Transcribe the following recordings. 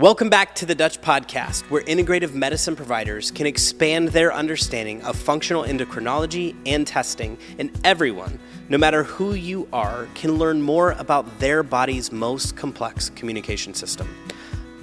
Welcome back to the Dutch Podcast, where integrative medicine providers can expand their understanding of functional endocrinology and testing, and everyone, no matter who you are, can learn more about their body's most complex communication system.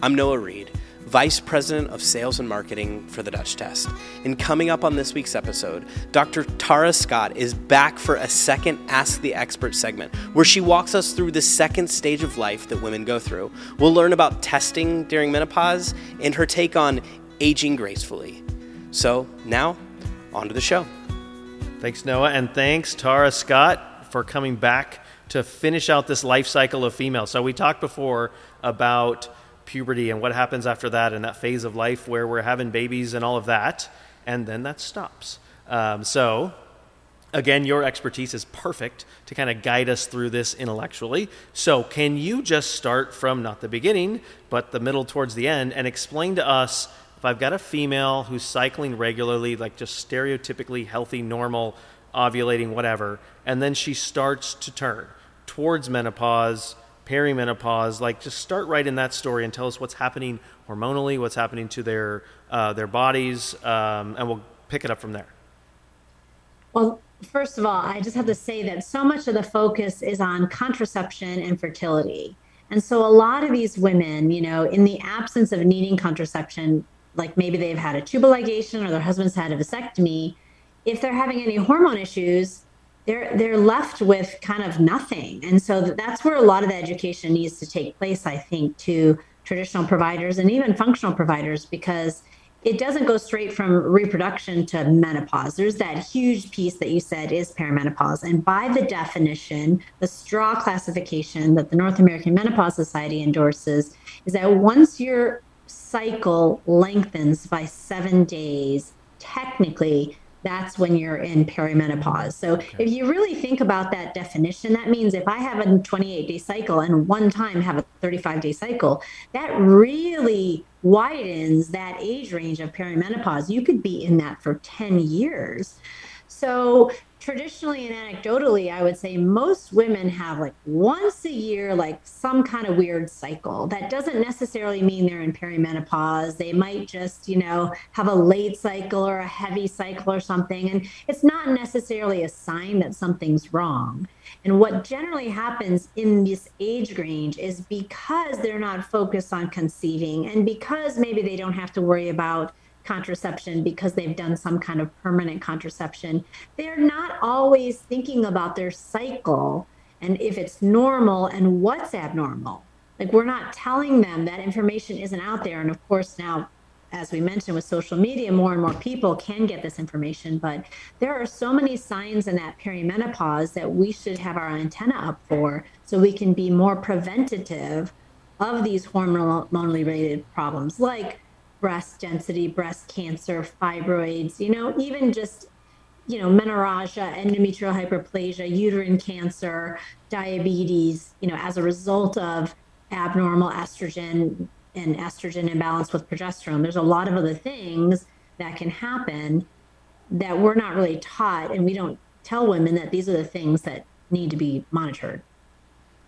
I'm Noah Reed Vice President of Sales and Marketing for the Dutch Test. And coming up on this week's episode, Dr. Tara Scott is back for a second Ask the Expert segment where she walks us through the second stage of life that women go through. We'll learn about testing during menopause and her take on aging gracefully. So now, on to the show. Thanks, Noah, and thanks, Tara Scott, for coming back to finish out this life cycle of female. So we talked before about puberty and what happens after that and that phase of life where we're having babies and all of that, and then that stops. Um, so, again, your expertise is perfect to kind of guide us through this intellectually. So, can you just start from not the beginning, but the middle towards the end, and explain to us if I've got a female who's cycling regularly, like just stereotypically healthy, normal, ovulating, whatever, and then she starts to turn towards menopause perimenopause like just start right in that story and tell us what's happening hormonally what's happening to their uh, their bodies um, and we'll pick it up from there. Well first of all i just have to say that so much of the focus is on contraception and fertility. And so a lot of these women you know in the absence of needing contraception like maybe they've had a tubal ligation or their husband's had a vasectomy if they're having any hormone issues they're they're left with kind of nothing. And so that's where a lot of the education needs to take place i think to traditional providers and even functional providers because it doesn't go straight from reproduction to menopause. There's that huge piece that you said is perimenopause. And by the definition the straw classification that the north american menopause society endorses is that once your cycle lengthens by seven days technically that's when you're in perimenopause. So okay. if you really think about that definition, that means if I have a 28 day cycle and one time have a 35 day cycle, that really widens that age range of perimenopause. You could be in that for 10 years. So traditionally and anecdotally, I would say most women have like once a year, like some kind of weird cycle. That doesn't necessarily mean they're in perimenopause. They might just, you know, have a late cycle or a heavy cycle or something. And it's not necessarily a sign that something's wrong. And what generally happens in this age range is because they're not focused on conceiving and because maybe they don't have to worry about contraception because they've done some kind of permanent contraception, they're not always thinking about their cycle and if it's normal and what's abnormal. Like we're not telling them that information isn't out there. And of course, now, as we mentioned with social media, more and more people can get this information. But there are so many signs in that perimenopause that we should have our antenna up for so we can be more preventative of these hormonally related problems like breast density, breast cancer, fibroids, you know, even just, you know, menorrhagia, endometrial hyperplasia, uterine cancer, diabetes, you know, as a result of abnormal estrogen and estrogen imbalance with progesterone. There's a lot of other things that can happen that we're not really taught, and we don't tell women that these are the things that need to be monitored.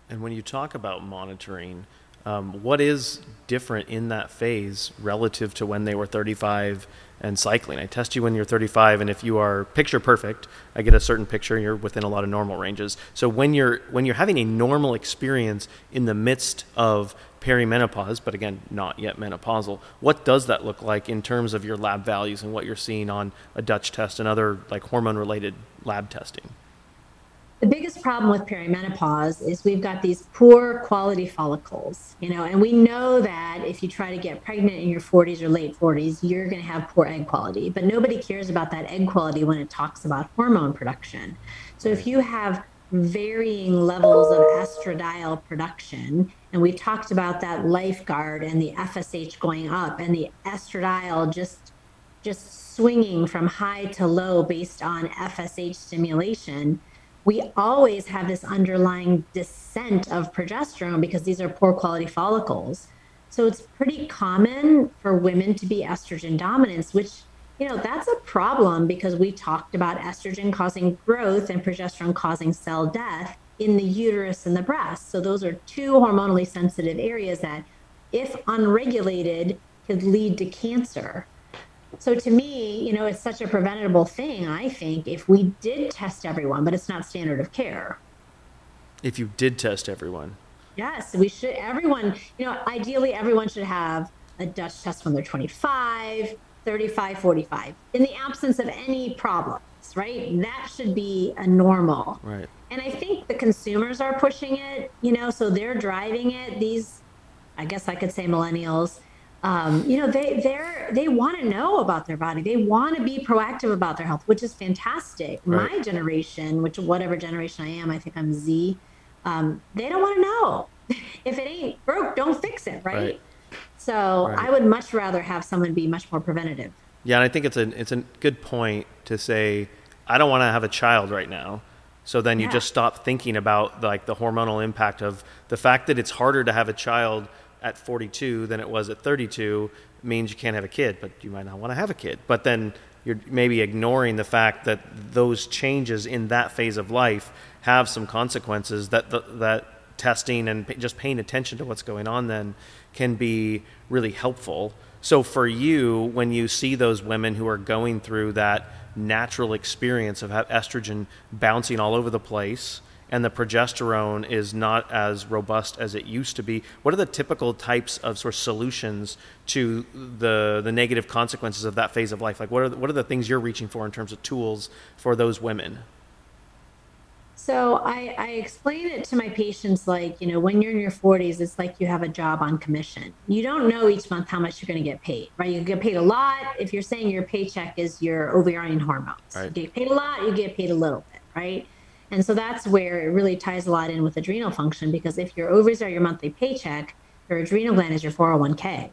And when you talk about monitoring, um, what is different in that phase relative to when they were 35 and cycling? I test you when you're 35, and if you are picture perfect, I get a certain picture, and you're within a lot of normal ranges. So when you're when you're having a normal experience in the midst of perimenopause, but again, not yet menopausal, what does that look like in terms of your lab values and what you're seeing on a Dutch test and other like hormone related lab testing? The biggest problem with perimenopause is we've got these poor quality follicles, you know, and we know that if you try to get pregnant in your 40s or late 40s, you're going to have poor egg quality. But nobody cares about that egg quality when it talks about hormone production. So if you have varying levels of estradiol production, and we talked about that lifeguard and the FSH going up and the estradiol just just swinging from high to low based on FSH stimulation we always have this underlying descent of progesterone because these are poor quality follicles. So it's pretty common for women to be estrogen dominant, which, you know, that's a problem because we talked about estrogen causing growth and progesterone causing cell death in the uterus and the breast. So those are two hormonally sensitive areas that if unregulated, could lead to cancer. So to me, you know, it's such a preventable thing, I think, if we did test everyone, but it's not standard of care. If you did test everyone. Yes, we should everyone, you know, ideally everyone should have a Dutch test when they're 25, 35, 45. In the absence of any problems, right? That should be a normal. Right. And I think the consumers are pushing it, you know, so they're driving it. These I guess I could say millennials um, you know they they're they want to know about their body they want to be proactive about their health which is fantastic right. my generation which whatever generation i am i think i'm z um, they don't want to know if it ain't broke don't fix it right, right. so right. i would much rather have someone be much more preventative yeah and i think it's a it's a good point to say i don't want to have a child right now so then you yeah. just stop thinking about like the hormonal impact of the fact that it's harder to have a child at 42 than it was at 32 means you can't have a kid, but you might not want to have a kid. But then you're maybe ignoring the fact that those changes in that phase of life have some consequences that the, that testing and just paying attention to what's going on then can be really helpful. So for you, when you see those women who are going through that natural experience of estrogen bouncing all over the place, and the progesterone is not as robust as it used to be. What are the typical types of sort of solutions to the the negative consequences of that phase of life? Like what are the, what are the things you're reaching for in terms of tools for those women? So I, I explain it to my patients like, you know, when you're in your 40s, it's like you have a job on commission. You don't know each month how much you're going to get paid, right? You get paid a lot if you're saying your paycheck is your ovarian hormones. Right. You get paid a lot, you get paid a little bit, right? And so that's where it really ties a lot in with adrenal function because if your ovaries are your monthly paycheck, your adrenal gland is your 401k.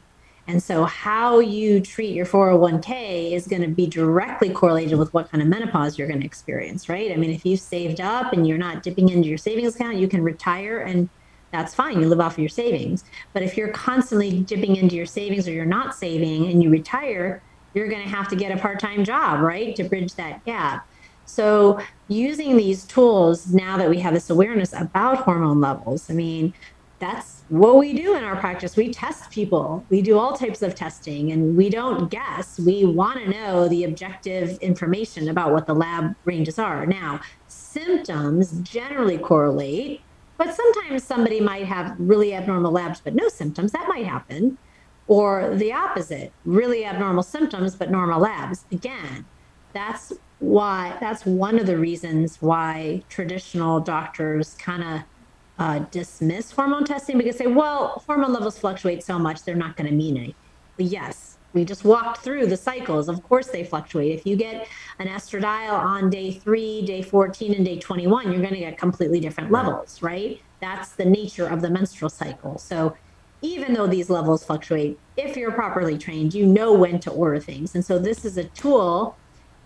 And so how you treat your 401k is going to be directly correlated with what kind of menopause you're going to experience, right? I mean, if you've saved up and you're not dipping into your savings account, you can retire and that's fine. You live off of your savings. But if you're constantly dipping into your savings or you're not saving and you retire, you're going to have to get a part time job, right? To bridge that gap. So, using these tools now that we have this awareness about hormone levels, I mean, that's what we do in our practice. We test people, we do all types of testing, and we don't guess. We want to know the objective information about what the lab ranges are. Now, symptoms generally correlate, but sometimes somebody might have really abnormal labs but no symptoms. That might happen. Or the opposite, really abnormal symptoms but normal labs. Again, that's why that's one of the reasons why traditional doctors kind of uh, dismiss hormone testing because they say, well hormone levels fluctuate so much they're not going to mean anything. Yes we just walked through the cycles. Of course they fluctuate. If you get an estradiol on day 3 day 14 and day 21 you're going to get completely different levels right? That's the nature of the menstrual cycle. So even though these levels fluctuate if you're properly trained you know when to order things. And so this is a tool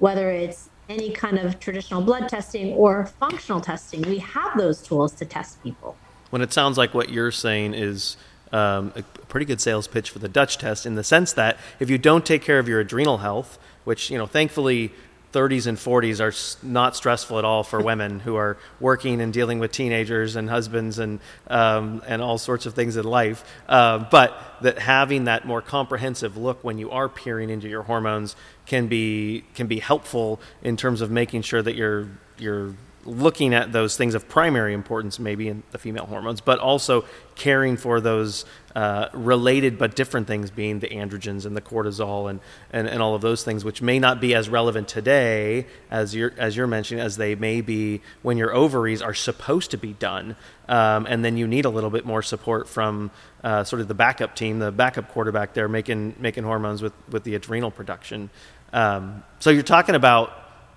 whether it's any kind of traditional blood testing or functional testing, we have those tools to test people. When it sounds like what you're saying is um, a pretty good sales pitch for the Dutch test in the sense that if you don't take care of your adrenal health, which, you know, thankfully 30s and 40s are not stressful at all for women who are working and dealing with teenagers and husbands and um, and all sorts of things in life. Uh, but that having that more comprehensive look when you are peering into your hormones can be can be helpful in terms of making sure that you're you're looking at those things of primary importance, maybe in the female hormones, but also caring for those uh, related but different things, being the androgens and the cortisol and, and, and all of those things, which may not be as relevant today as you're, as you're mentioning, as they may be when your ovaries are supposed to be done. Um, and then you need a little bit more support from uh, sort of the backup team, the backup quarterback there, making, making hormones with, with the adrenal production. Um, so you're talking about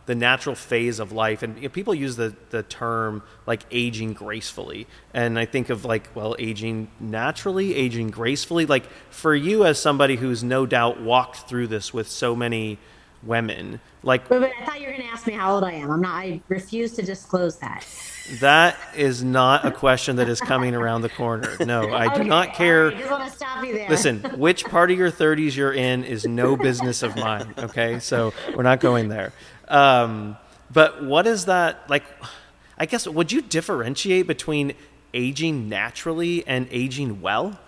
the natural phase of life. And you know, people use the, the term like aging gracefully. And I think of like, well, aging naturally, aging gracefully. Like for you as somebody who's no doubt walked through this with so many women, like. Wait, wait, I thought you were going to ask me how old I am. I'm not, I refuse to disclose that. That is not a question that is coming around the corner. No, I do okay, not care. Right, just want to stop you there. Listen, which part of your 30s you're in is no business of mine. Okay, so we're not going there. Um, but what is that like? I guess would you differentiate between aging naturally and aging well?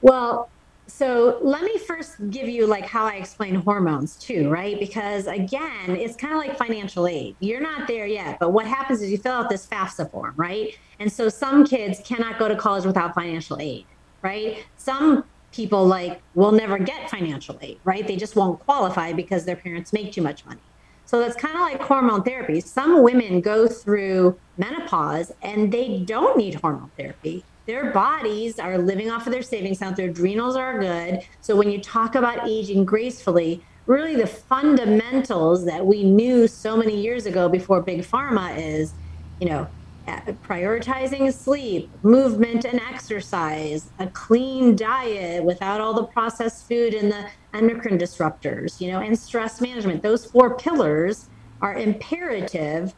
Well, so let me first give you like how I explain hormones too, right? Because again, it's kind of like financial aid. You're not there yet, but what happens is you fill out this FAFSA form, right? And so some kids cannot go to college without financial aid, right? Some people like will never get financial aid, right? They just won't qualify because their parents make too much money. So that's kind of like hormone therapy. Some women go through menopause and they don't need hormone therapy. Their bodies are living off of their savings account, their adrenals are good. So when you talk about aging gracefully, really the fundamentals that we knew so many years ago before big pharma is, you know, prioritizing sleep, movement and exercise, a clean diet without all the processed food and the endocrine disruptors, you know, and stress management. Those four pillars are imperative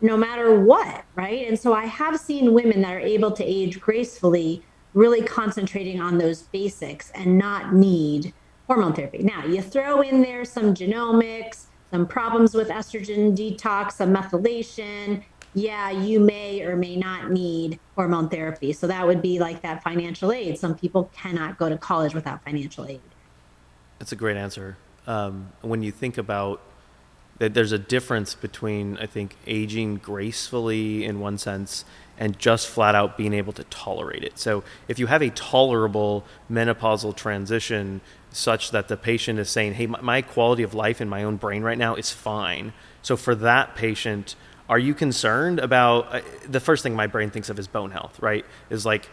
no matter what, right? And so I have seen women that are able to age gracefully really concentrating on those basics and not need hormone therapy. Now, you throw in there some genomics, some problems with estrogen detox, some methylation, yeah, you may or may not need hormone therapy. So that would be like that financial aid. Some people cannot go to college without financial aid. That's a great answer. Um, when you think about that, there's a difference between, I think, aging gracefully in one sense and just flat out being able to tolerate it. So if you have a tolerable menopausal transition such that the patient is saying, hey, my, quality of life in my own brain right now is fine. So for that patient, are you concerned about uh, the first thing my brain thinks of is bone health, right? Is like,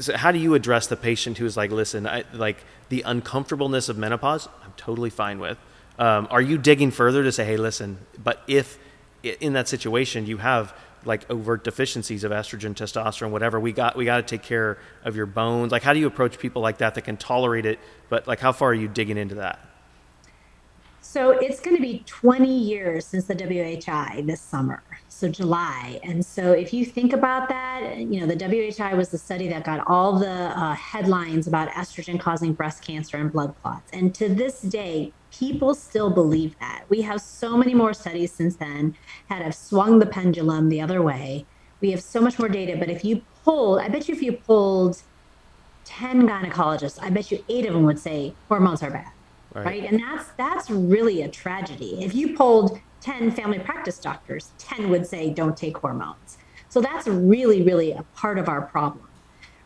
so how do you address the patient who's like, listen, I, like the uncomfortableness of menopause, I'm totally fine with. Um, are you digging further to say, hey, listen, but if in that situation you have like overt deficiencies of estrogen, testosterone, whatever, we got we got to take care of your bones. Like, how do you approach people like that that can tolerate it? But like, how far are you digging into that? So it's going to be 20 years since the WHI this summer, so July. And so if you think about that, you know, the WHI was the study that got all the uh, headlines about estrogen causing breast cancer and blood clots. And to this day, people still believe that. We have so many more studies since then that have swung the pendulum the other way. We have so much more data, but if you pulled, I bet you if you pulled 10 gynecologists, I bet you eight of them would say hormones are bad right. right? And that's that's really a tragedy. If you polled 10 family practice doctors, 10 would say don't take hormones. So that's really, really a part of our problem.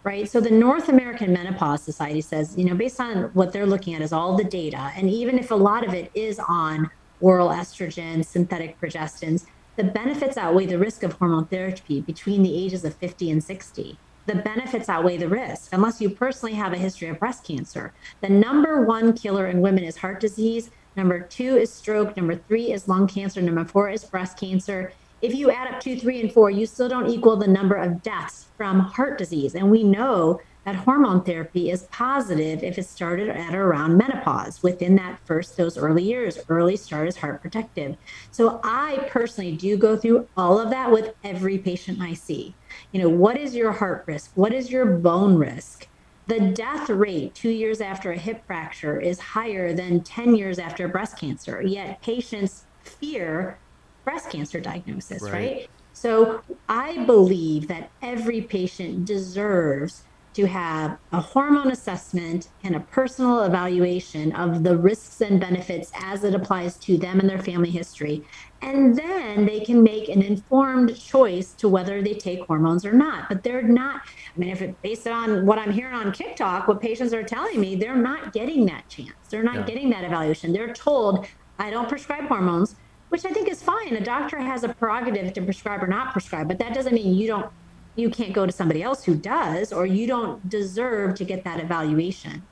Right. So the North American Menopause Society says, you know, based on what they're looking at is all the data, and even if a lot of it is on oral estrogen, synthetic progestins, the benefits outweigh the risk of hormone therapy between the ages of 50 and 60 the benefits outweigh the risk unless you personally have a history of breast cancer. The number one killer in women is heart disease. Number two is stroke. Number three is lung cancer. Number four is breast cancer. If you add up two, three, and four, you still don't equal the number of deaths from heart disease. And we know that hormone therapy is positive if it started at around menopause within that first those early years early start is heart protective so i personally do go through all of that with every patient i see you know what is your heart risk what is your bone risk the death rate two years after a hip fracture is higher than 10 years after breast cancer yet patients fear breast cancer diagnosis right, right? so i believe that every patient deserves to have a hormone assessment and a personal evaluation of the risks and benefits as it applies to them and their family history. And then they can make an informed choice to whether they take hormones or not. But they're not, I mean, if it based on what I'm hearing on TikTok, what patients are telling me, they're not getting that chance. They're not yeah. getting that evaluation. They're told, I don't prescribe hormones, which I think is fine. A doctor has a prerogative to prescribe or not prescribe, but that doesn't mean you don't you can't go to somebody else who does, or you don't deserve to get that evaluation.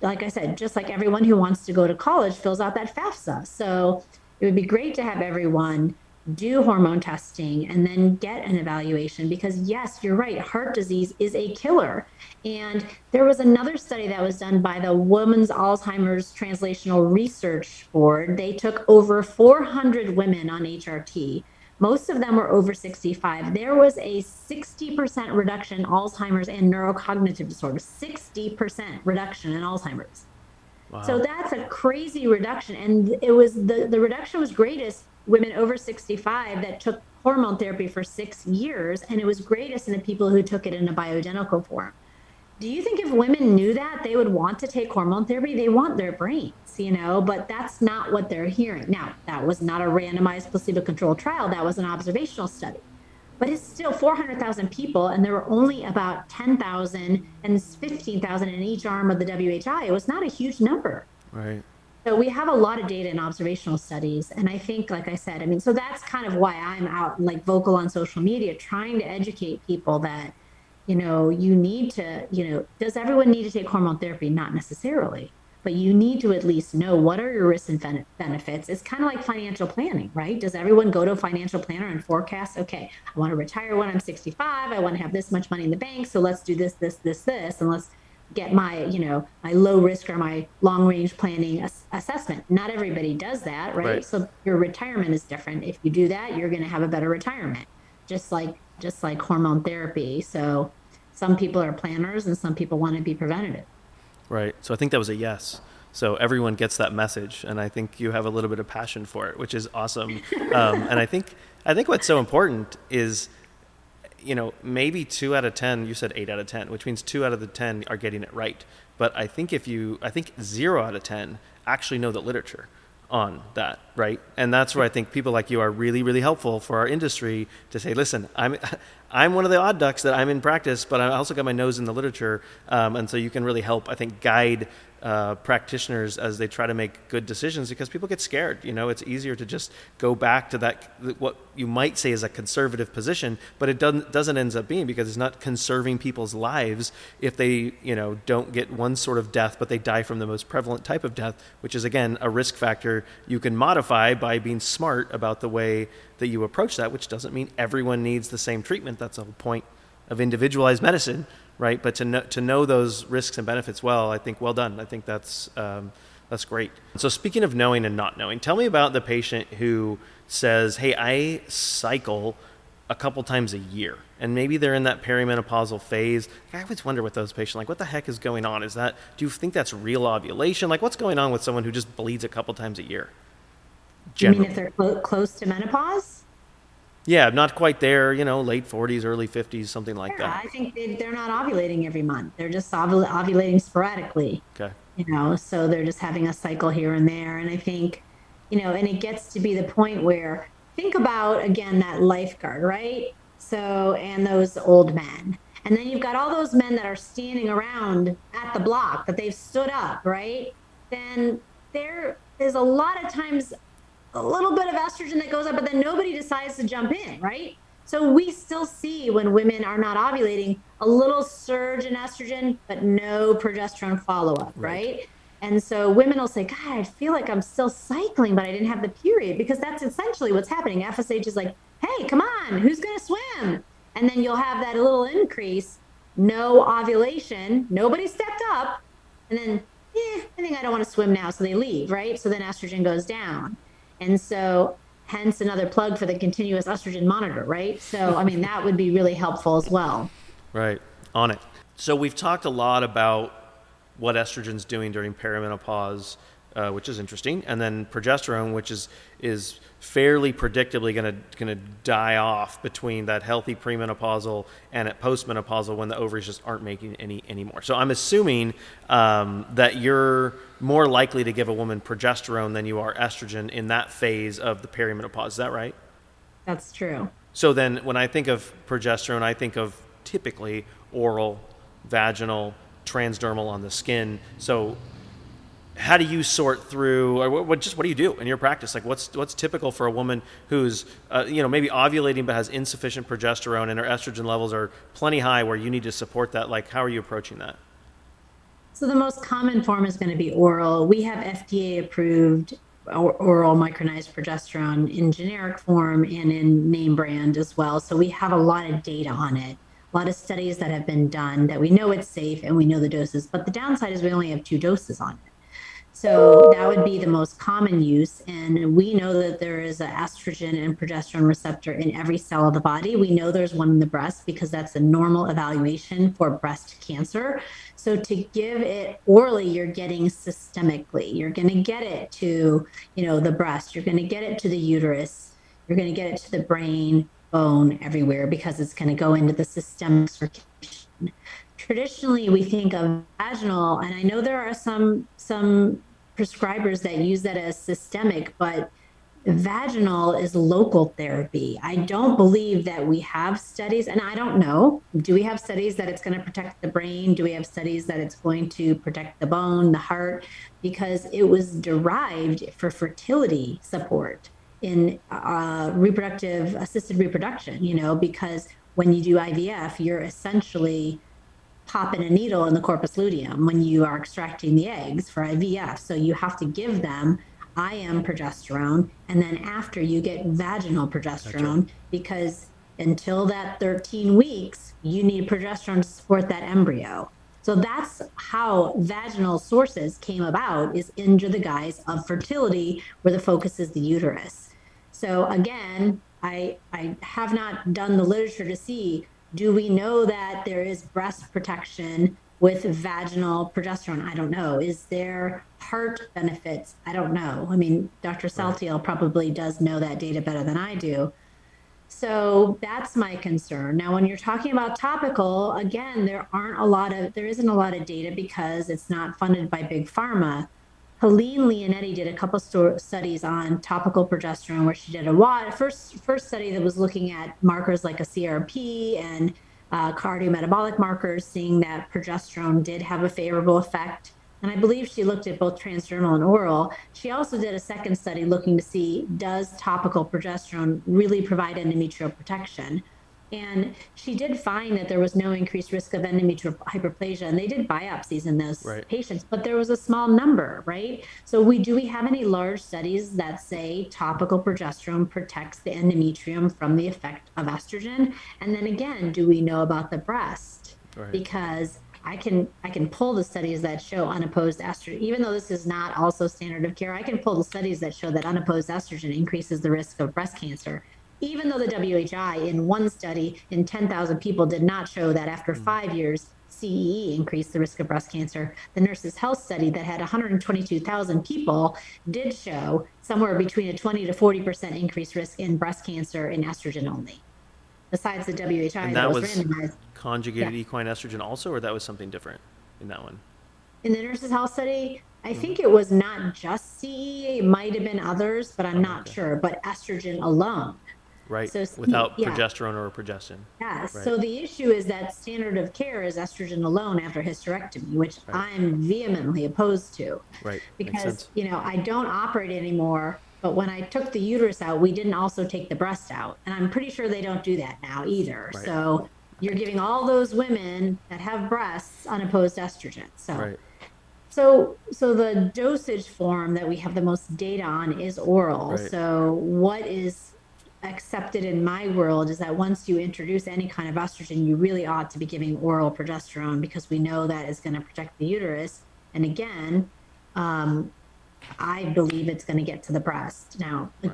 Like I said, just like everyone who wants to go to college fills out that FAFSA. So it would be great to have everyone do hormone testing and then get an evaluation because yes you're right heart disease is a killer and there was another study that was done by the women's alzheimer's translational research board they took over 400 women on hrt most of them were over 65. There was a 60% reduction in Alzheimer's and neurocognitive disorders, 60% reduction in Alzheimer's. Wow. So that's a crazy reduction. And it was the, the reduction was greatest women over 65 that took hormone therapy for six years. And it was greatest in the people who took it in a bioidentical form. Do you think if women knew that they would want to take hormone therapy? They want their brains, you know, but that's not what they're hearing. Now, that was not a randomized placebo controlled trial, that was an observational study. But it's still 400,000 people, and there were only about 10,000 and 15,000 in each arm of the WHI. It was not a huge number. Right. So we have a lot of data in observational studies. And I think, like I said, I mean, so that's kind of why I'm out like vocal on social media, trying to educate people that you know, you need to, you know, does everyone need to take hormone therapy? Not necessarily, but you need to at least know what are your risks and benefits. It's kind of like financial planning, right? Does everyone go to a financial planner and forecast, okay, I want to retire when I'm 65, I want to have this much money in the bank, so let's do this, this, this, this, and let's get my, you know, my low risk or my long range planning ass- assessment. Not everybody does that, right? right? So your retirement is different. If you do that, you're going to have a better retirement. Just like just like hormone therapy. So some people are planners and some people want to be preventative. Right. So I think that was a yes. So everyone gets that message, and I think you have a little bit of passion for it, which is awesome. Um, and I think I think what's so important is, you know, maybe two out of ten. You said eight out of ten, which means two out of the ten are getting it right. But I think if you, I think zero out of ten actually know the literature on that, right? And that's where I think people like you are really, really helpful for our industry to say, listen, I'm, I'm one of the odd ducks that I'm in practice, but I also got my nose in the literature, um, and so you can really help, I think, guide uh, practitioners as they try to make good decisions because people get scared. You know, it's easier to just go back to that what you might say is a conservative position, but it doesn't doesn't end up being because it's not conserving people's lives if they you know don't get one sort of death, but they die from the most prevalent type of death, which is again a risk factor you can modify by being smart about the way that you approach that. Which doesn't mean everyone needs the same treatment. That's the whole point of individualized medicine right? But to know, to know those risks and benefits well, I think well done. I think that's um, that's great. So speaking of knowing and not knowing, tell me about the patient who says, "Hey, I cycle a couple times a year." And maybe they're in that perimenopausal phase. I always wonder with those patients, like, what the heck is going on? Is that, do you think that's real ovulation? Like, what's going on with someone who just bleeds a couple times a year? Generally. You mean if they're close to menopause? Yeah, not quite there, you know, late 40s, early 50s, something like yeah, that. I think they, are not ovulating every month. They're just ovul- ovulating sporadically. Okay. You know, so they're just having a cycle here and there. And I think, you know, and it gets to be the point where think about, again, that lifeguard, right? So, and those old men. And then you've got all those men that are standing around at the block that they've stood up, right? Then there is a lot of times a little bit of estrogen that goes up, but then nobody decides to jump in, right? So we still see when women are not ovulating a little surge in estrogen, but no progesterone follow up, right. right? And so women will say, God, I feel like I'm still cycling, but I didn't have the period because that's essentially what's happening. FSH is like, hey, come on, who's going to swim? And then you'll have that little increase, no ovulation, nobody stepped up. And then, eh, I think I don't want to swim now. So they leave, right? So then estrogen goes down. And so, hence another plug for the continuous estrogen monitor, right? So, I mean, that would be really helpful as well. Right, on it. So, we've talked a lot about what estrogen's doing during perimenopause uh, which is interesting, and then progesterone, which is is fairly predictably going to going to die off between that healthy premenopausal and at postmenopausal when the ovaries just aren't making any anymore. So I'm assuming um, that you're more likely to give a woman progesterone than you are estrogen in that phase of the perimenopause. Is that right? That's true. So then, when I think of progesterone, I think of typically oral, vaginal, transdermal on the skin. So how do you sort through or what, what, just what do you do in your practice? Like what's what's typical for a woman who's uh, you know maybe ovulating but has insufficient progesterone and her estrogen levels are plenty high where you need to support that? Like how are you approaching that? So the most common form is going to be oral. We have fda approved oral micronized progesterone in generic form and in name brand as well. So we have a lot of data on it a lot of studies that have been done that we know it's safe and we know the doses. But the downside is we only have two doses on it so that would be the most common use. And we know that there is an estrogen and progesterone receptor in every cell of the body. We know there's one in the breast because that's a normal evaluation for breast cancer. So to give it orally, you're getting systemically. You're going to get it to, you know, the breast. You're going to get it to the uterus. You're going to get it to the brain, bone, everywhere because it's going to go into the systemic circulation. traditionally we think of vaginal, and I know there are some some prescribers that use that as systemic, but vaginal is local therapy. I don't believe that we have studies, and I don't know. Do we have studies that it's going to protect the brain? Do we have studies that it's going to protect the bone, the heart? Because it was derived for fertility support in uh, reproductive assisted reproduction, you know, because when you do IVF, you're essentially popping a needle in the corpus luteum when you are extracting the eggs for IVF. So you have to give them IM progesterone, and then after you get vaginal progesterone gotcha. because until that 13 weeks, you need progesterone to support that embryo. So that's how vaginal sources came about is under the guise of fertility, where the focus is the uterus. So again, I I have not done the literature to see do we know that there is breast protection with vaginal progesterone? I don't know. Is there heart benefits? I don't know. I mean, Dr. Saltiel probably does know that data better than I do. So that's my concern. Now, when you're talking about topical, again, there aren't a lot of, there isn't a lot of data because it's not funded by big pharma. Helene Leonetti did a couple studies on topical progesterone, where she did a lot, first first study that was looking at markers like a CRP and uh, cardiometabolic markers, seeing that progesterone did have a favorable effect. And I believe she looked at both transdermal and oral. She also did a second study looking to see does topical progesterone really provide endometrial protection. And she did find that there was no increased risk of endometrial hyperplasia. And they did biopsies in those right. patients, but there was a small number, right? So we do we have any large studies that say topical progesterone protects the endometrium from the effect of estrogen? And then again, do we know about the breast? Right. Because I can I can pull the studies that show unopposed estrogen, even though this is not also standard of care. I can pull the studies that show that unopposed estrogen increases the risk of breast cancer even though the WHI in one study in 10,000 people did not show that after hmm. five years, CEE increased the risk of breast cancer, the Nurses Health study that had 122,000 people did show somewhere between a 20 to 40% increased risk in breast cancer in estrogen only. Besides the WHI, and that, that was, was, randomized. Conjugated yeah. equine estrogen also, or that was something different in that one? In the Nurses Health study, I mm-hmm. think it was not just CEE, it might have been others, but I'm oh, not okay. sure, but estrogen alone right? So, Without yeah. progesterone or progestin. Yes. Right. So the issue is that standard of care is estrogen alone after hysterectomy, which right. I'm vehemently opposed to. Right. Because, you know, I don't operate anymore, but when I took the uterus out, we didn't also take the breast out. And I'm pretty sure they don't do that now either. Right. So you're giving all those women that have breasts unopposed estrogen. So right. So, so the dosage form that we have the most data on is oral. Right. So, what is accepted in my world is that once you introduce any kind of estrogen, you really ought to be giving oral progesterone because we know that is going to protect the uterus. And again, um, I believe it's going to get to the breast. Now, right.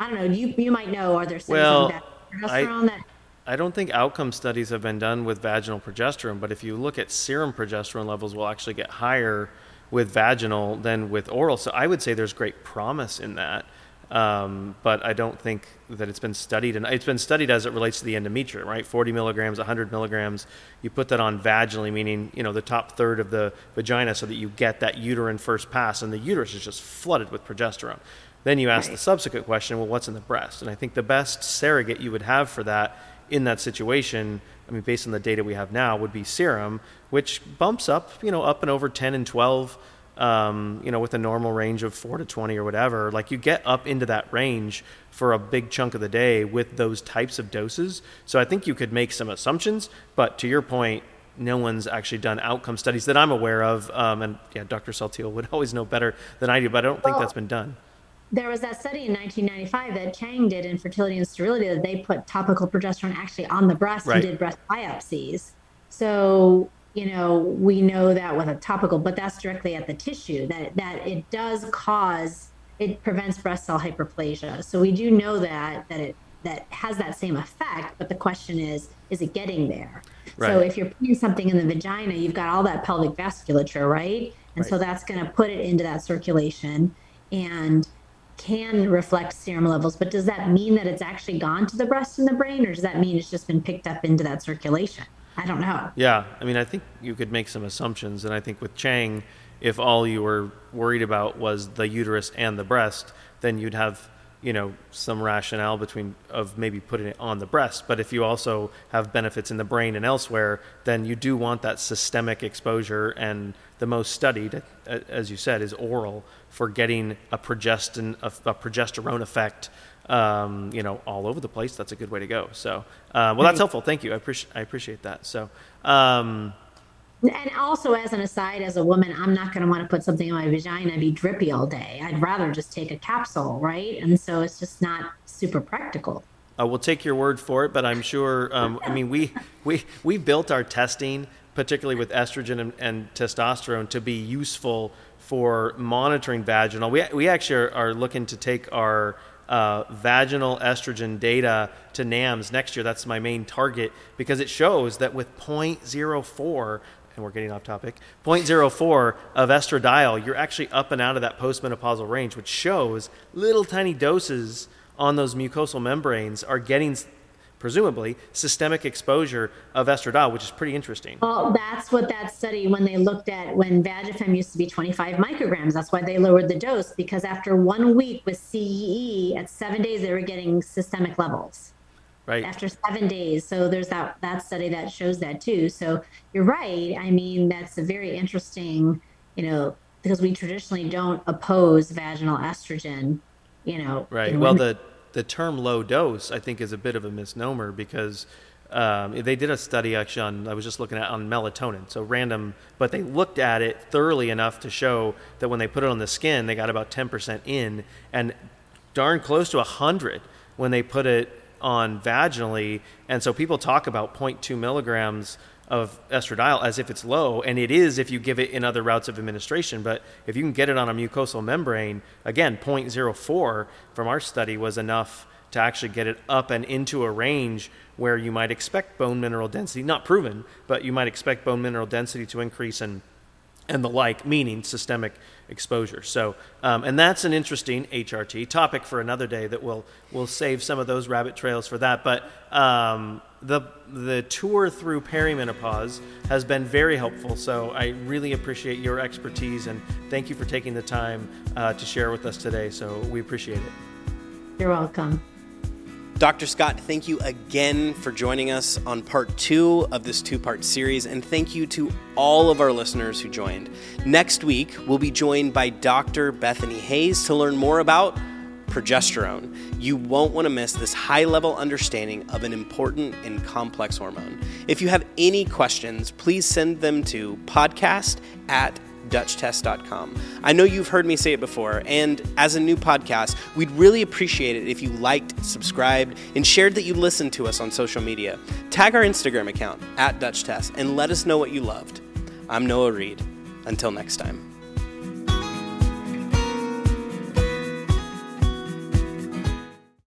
I don't know. You you might know. Are there studies well, on progesterone I, that? I don't think outcome studies have been done with vaginal progesterone, but if you look at serum progesterone levels, will actually get higher with vaginal than with oral. So I would say there's great promise in that. Um, but I don't think that it's been studied, and it's been studied as it relates to the endometrium, right? 40 milligrams, 100 milligrams. You put that on vaginally, meaning you know the top third of the vagina, so that you get that uterine first pass, and the uterus is just flooded with progesterone. Then you ask right. the subsequent question, well, what's in the breast? And I think the best surrogate you would have for that in that situation, I mean, based on the data we have now, would be serum, which bumps up, you know, up and over 10 and 12 um, you know, with a normal range of four to 20 or whatever, like you get up into that range for a big chunk of the day with those types of doses. So I think you could make some assumptions, but to your point, no one's actually done outcome studies that I'm aware of. Um, and yeah, Dr. Saltiel would always know better than I do, but I don't think well, that's been done. There was that study in 1995 that Chang did in fertility and sterility that they put topical progesterone actually on the breast right. and did breast biopsies. So you know, we know that with a topical, but that's directly at the tissue that that it does cause it prevents breast cell hyperplasia. So we do know that that it that has that same effect, but the question is, is it getting there? Right. So if you're putting something in the vagina, you've got all that pelvic vasculature, right? And right. so that's going to put it into that circulation and can reflect serum levels. But does that mean that it's actually gone to the breast and the brain, or does that mean it's just been picked up into that circulation? I don't know. Yeah, I mean, I think you could make some assumptions, and I think with Chang, if all you were worried about was the uterus and the breast, then you'd have you know some rationale between of maybe putting it on the breast but if you also have benefits in the brain and elsewhere then you do want that systemic exposure and the most studied as you said is oral for getting a progestin a, a progesterone effect um, you know all over the place that's a good way to go so uh, well that's helpful thank you i appreciate i appreciate that so um, and also, as an aside, as a woman, I'm not going to want to put something in my vagina and be drippy all day. I'd rather just take a capsule, right? And so it's just not super practical. Uh, we'll take your word for it, but I'm sure. Um, I mean, we we we built our testing, particularly with estrogen and, and, testosterone, to be useful for monitoring vaginal. We we actually are, are looking to take our uh, vaginal estrogen data to NAMS next year. That's my main target because it shows that with 0.04 and we're getting off topic, 0.04 of estradiol, you're actually up and out of that postmenopausal range, which shows little tiny doses on those mucosal membranes are getting presumably systemic exposure of estradiol, which is pretty interesting. Well, that's what that study, when they looked at when Vagifem used to be 25 micrograms, that's why they lowered the dose because after one week with CEE, at seven days, they were getting systemic levels. Right. After seven days so there's that that study that shows that too. So you're right i mean that's a very interesting you know because we traditionally don't oppose vaginal estrogen you know right. Well the the term low dose i think is a bit of a misnomer because um, they did a study actually on i was just looking at on melatonin so random but they looked at it thoroughly enough to show that when they put it on the skin they got about 10% in and darn close to 100 when they put it on vaginally. And so people talk about 0.2 milligrams of estradiol as if it's low, and it is if you give it in other routes of administration. But if you can get it on a mucosal membrane, again, 0.04 from our study was enough to actually get it up and into a range where you might expect bone mineral density, not proven, but you might expect bone mineral density to increase and and the like, meaning systemic exposure. So, um, and that's an interesting HRT topic for another day that we'll we'll save some of those rabbit trails for that. But um, the the tour through perimenopause has been very helpful. So I really appreciate your expertise and thank you for taking the time uh, to share with us today. So we appreciate it. You're welcome. Dr. Scott, thank you again for joining us on part two of this two part series, and thank you to all of our listeners who joined. Next week, we'll be joined by Dr. Bethany Hayes to learn more about progesterone. You won't want to miss this high level understanding of an important and complex hormone. If you have any questions, please send them to podcast at DutchTest.com. I know you've heard me say it before, and as a new podcast, we'd really appreciate it if you liked, subscribed, and shared that you listened to us on social media. Tag our Instagram account at DutchTest and let us know what you loved. I'm Noah Reed. Until next time.